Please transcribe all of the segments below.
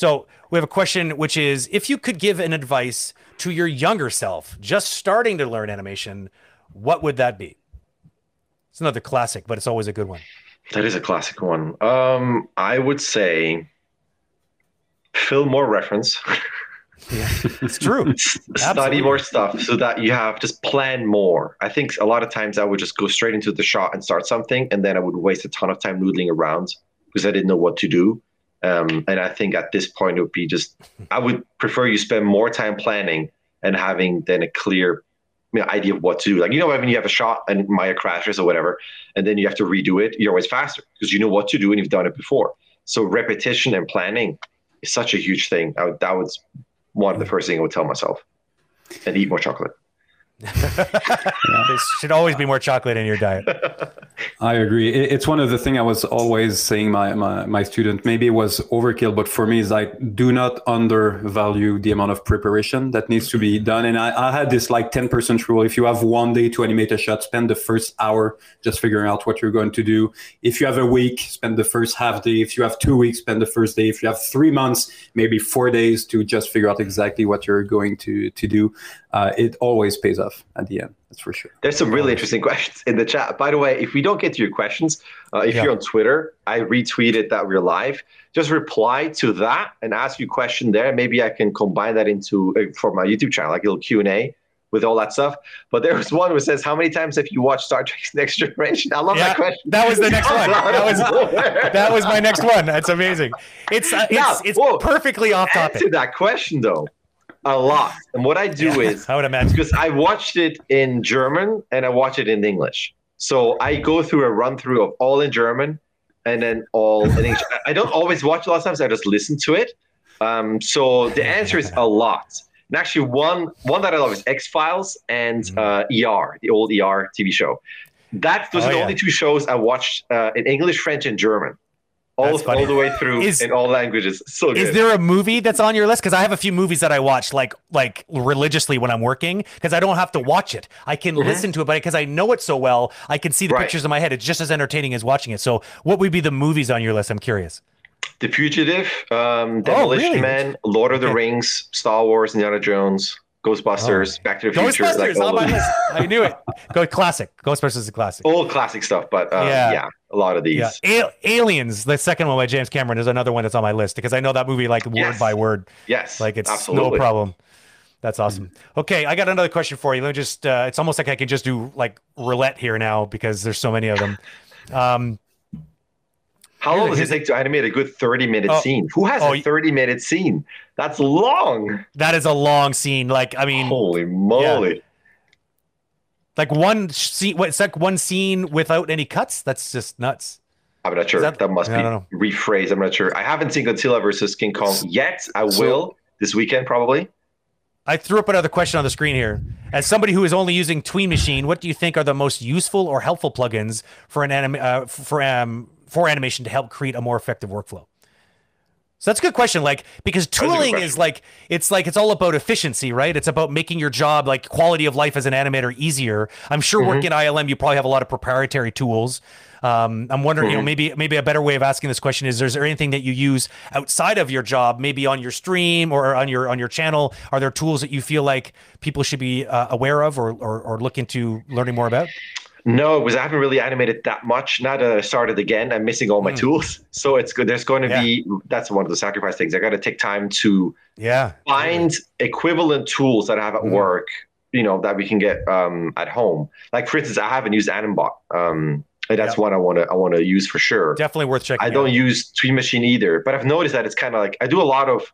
So we have a question, which is if you could give an advice to your younger self, just starting to learn animation, what would that be? It's another classic, but it's always a good one. That is a classic one. Um, I would say fill more reference. Yeah, it's true. Study more stuff so that you have just plan more. I think a lot of times I would just go straight into the shot and start something, and then I would waste a ton of time noodling around because I didn't know what to do. Um, and I think at this point it would be just I would prefer you spend more time planning and having then a clear you know, idea of what to do. Like you know when you have a shot and Maya crashes or whatever, and then you have to redo it, you're always faster because you know what to do and you've done it before. So repetition and planning is such a huge thing. I would, that was one of the first things I would tell myself, and eat more chocolate. There should always be more chocolate in your diet. I agree. It's one of the things I was always saying my, my my student. Maybe it was overkill, but for me, it's like do not undervalue the amount of preparation that needs to be done. And I, I had this like ten percent rule. If you have one day to animate a shot, spend the first hour just figuring out what you're going to do. If you have a week, spend the first half day. If you have two weeks, spend the first day. If you have three months, maybe four days to just figure out exactly what you're going to to do. Uh, it always pays off at the end. That's for sure. There's some really interesting questions in the chat. By the way, if we don't get to your questions, uh, if Yeah. you're on Twitter, I retweeted that we're live. Just reply to that and ask your question there. Maybe I can combine that into uh, for my YouTube channel, like a little Q and A with all that stuff. But there was one who says, "How many times have you watched Star Trek: Next Generation?" I love Yeah, that question. that was the next one. That was that was my next one. That's amazing. It's uh, it's, Now, it's whoa. perfectly off topic. To that question though, a lot. And what I do is I would imagine. because I watched it in German and I watch it in English. So I go through a run through of all in German and then all in English. I- don't always watch a lot of times. I just listen to it. Um, so the answer is a lot. And actually, one one that I love is X Files and uh, ER, the old ER TV show. That those Mm-hmm. Oh, are the yeah. only two shows I watched uh, in English, French, and German, all all the way through Is- in all languages. So good. Is there a movie that's on your list? Because I have a few movies that I watch like like religiously when I'm working because I don't have to watch it. I can listen to it, but because I know it so well, I can see the Mm-hmm. Right. pictures in my head. It's just as entertaining as watching it. So, what would be the movies on your list? I'm curious. The Fugitive, um, Demolition Oh, really? Man, Lord of the Okay. Rings, Star Wars, Indiana Jones, Ghostbusters, Back to the Future, Ghostbusters like on all, my list. I knew it. Go classic. Ghostbusters is a classic. all classic stuff. But uh, Yeah. yeah. a lot of these. Yeah, A- Aliens, the second one by James Cameron, is another one that's on my list because I know that movie like word Yes. by word. Yes, Like it's absolutely. no problem. That's awesome. Okay, I got another question for you. Let me just. Uh, it's almost like I can just do like roulette here now because there's so many of them. Um, How long does it take to animate a good thirty-minute Oh. scene? Who has Oh, a y- thirty-minute scene? That's long. that is a long scene. Like I mean, Holy moly! like one scene. What, it's like one scene without any cuts. That's just nuts. I'm not sure. That- That, must be rephrased. I'm not sure. I haven't seen Godzilla versus King Kong yet. I So- will this weekend probably. I threw up another question on the screen here. As somebody who is only using Tween Machine, what do you think are the most useful or helpful plugins for an anim- uh, for um, for animation to help create a more effective workflow? So that's a good question. Like because tooling is like it's like it's all about efficiency, right? It's about making your job like quality of life as an animator easier. I'm sure Mm-hmm. working ILM, you probably have a lot of proprietary tools. Um, I'm wondering, Mm-hmm. you know, maybe maybe a better way of asking this question is: Is there anything that you use outside of your job, maybe on your stream or on your on your channel? Are there tools that you feel like people should be uh, aware of or, or or look into learning more about? No, because I haven't really animated that much. Now that I started again, I'm missing all my tools. So it's good. There's going to. Yeah. be that's one of the sacrifice things. I got to take time to Yeah, find equivalent tools that I have at Mm. work, you know, that we can get um, at home. Like for instance, I haven't used Animbot. Um, and that's Yeah. one I want to I want to use for sure. definitely worth checking. I don't use Tween Machine either, but I've noticed that it's kind of like I do a lot of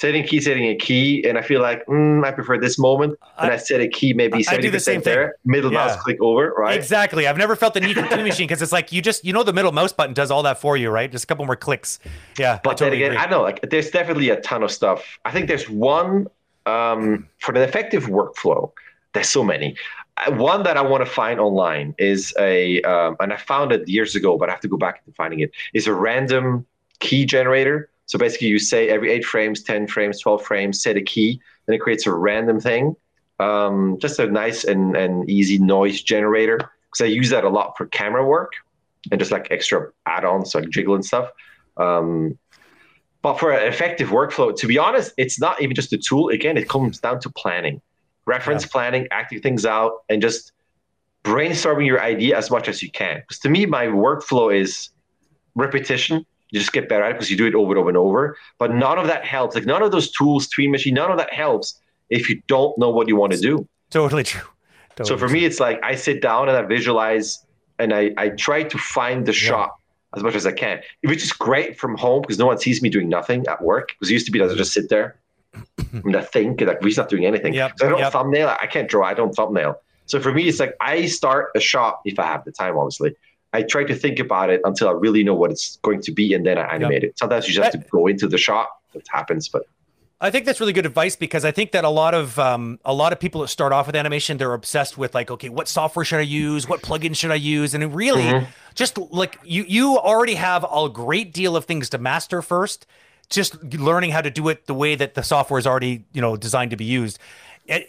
setting key, setting a key, and I feel like mm, I prefer this moment. And I, set a key maybe I do seventy the same percent thing. there, middle Yeah. mouse click over, right? Exactly. I've never felt the need for Tween Machine because it's like you just you know the middle mouse button does all that for you, right? Just a couple more clicks. Yeah, I But totally then again, agree. I know like there's definitely a ton of stuff. I think there's one um, for an effective workflow. There's so many. Uh, One that I want to find online is a, um, and I found it years ago, but I have to go back to finding it. Is a random key generator. So basically, you say every eight frames, ten frames, twelve frames, set a key, and it creates a random thing. Um, just a nice and, and easy noise generator. Because I use that a lot for camera work and just like extra add-ons like jiggle and stuff. Um, But for an effective workflow, to be honest, it's not even just a tool. Again, it comes down to planning, reference yeah. planning, acting things out, and just brainstorming your idea as much as you can. Because to me, my workflow is repetition. You just get better at it because you do it over and over and over. But none of that helps. Like none of those tools, Tween Machine, none of that helps if you don't know what you want to do. Totally true. Totally so for true. me, it's like I sit down and I visualize and I, I try to find the yeah. shot as much as I can, which is great from home because no one sees me doing nothing at work. Because it used to be that I just sit there and I think like we're not doing anything. Yep. So I don't yep. thumbnail. I can't draw. I don't thumbnail. So for me, it's like I start a shot if I have the time, obviously. I try to think about it until I really know what it's going to be, and then I animate yep. it. Sometimes you just have to go into the shot. It happens, but I think that's really good advice because I think that a lot of um, a lot of people that start off with animation, they're obsessed with like, okay, what software should I use? What plugin should I use? And really, mm-hmm. just like you, you already have a great deal of things to master first. Just learning how to do it the way that the software is already, you know, designed to be used.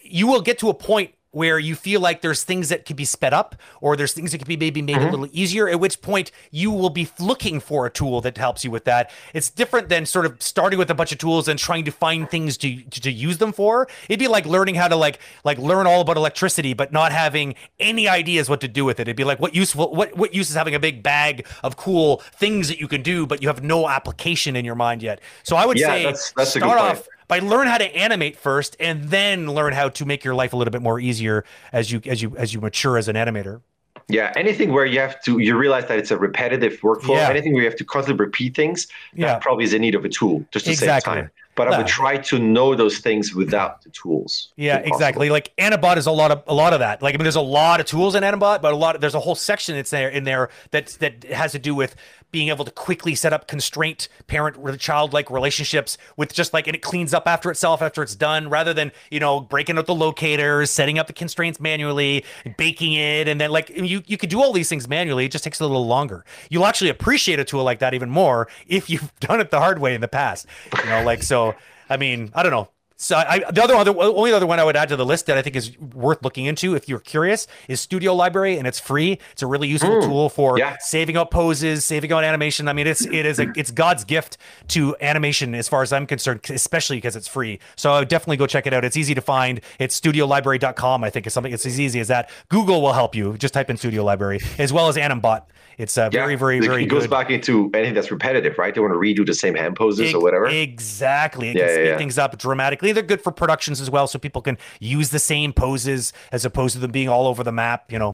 You will get to a point where you feel like there's things that could be sped up or there's things that could be maybe made mm-hmm. a little easier at which point you will be looking for a tool that helps you with that. It's different than sort of starting with a bunch of tools and trying to find things to, to, to use them for. It'd be like learning how to like like learn all about electricity but not having any ideas what to do with it. It'd be like what useful what what use is having a big bag of cool things that you can do but you have no application in your mind yet? So i would yeah, say that's, that's start off by learn how to animate first and then learn how to make your life a little bit more easier as you as you as you mature as an animator yeah anything where you have to you realize that it's a repetitive workflow yeah. anything where you have to constantly repeat things yeah. that probably is in need of a tool just to exactly. save time but I would try to know those things without the tools. Yeah, exactly. Like Animbot is a lot of a lot of that. Like I mean, there's a lot of tools in Animbot, but a lot of, there's a whole section that's there in there that that has to do with being able to quickly set up constraint parent child like relationships with just like and it cleans up after itself after it's done rather than you know breaking out the locators setting up the constraints manually baking it and then like you you could do all these things manually it just takes a little longer you'll actually appreciate a tool like that even more if you've done it the hard way in the past you know like so i mean i don't know so I, the other, other only other one I would add to the list that I think is worth looking into if you're curious is Studio Library and it's free. It's a really useful mm, tool for yeah. saving out poses, saving out animation. I mean, it's it is a it's God's gift to animation as far as I'm concerned, especially because it's free. So I would definitely go check it out. It's easy to find. It's studiolibrary.com. I think is something. It's as easy as that. Google will help you. Just type in Studio Library as well as Animbot. It's uh, very, yeah, very, very. It goes good. back into anything that's repetitive, right? They want to redo the same hand poses or whatever. Exactly. It yeah, can speed yeah, things up dramatically. They're good for productions as well, so people can use the same poses as opposed to them being all over the map. You know,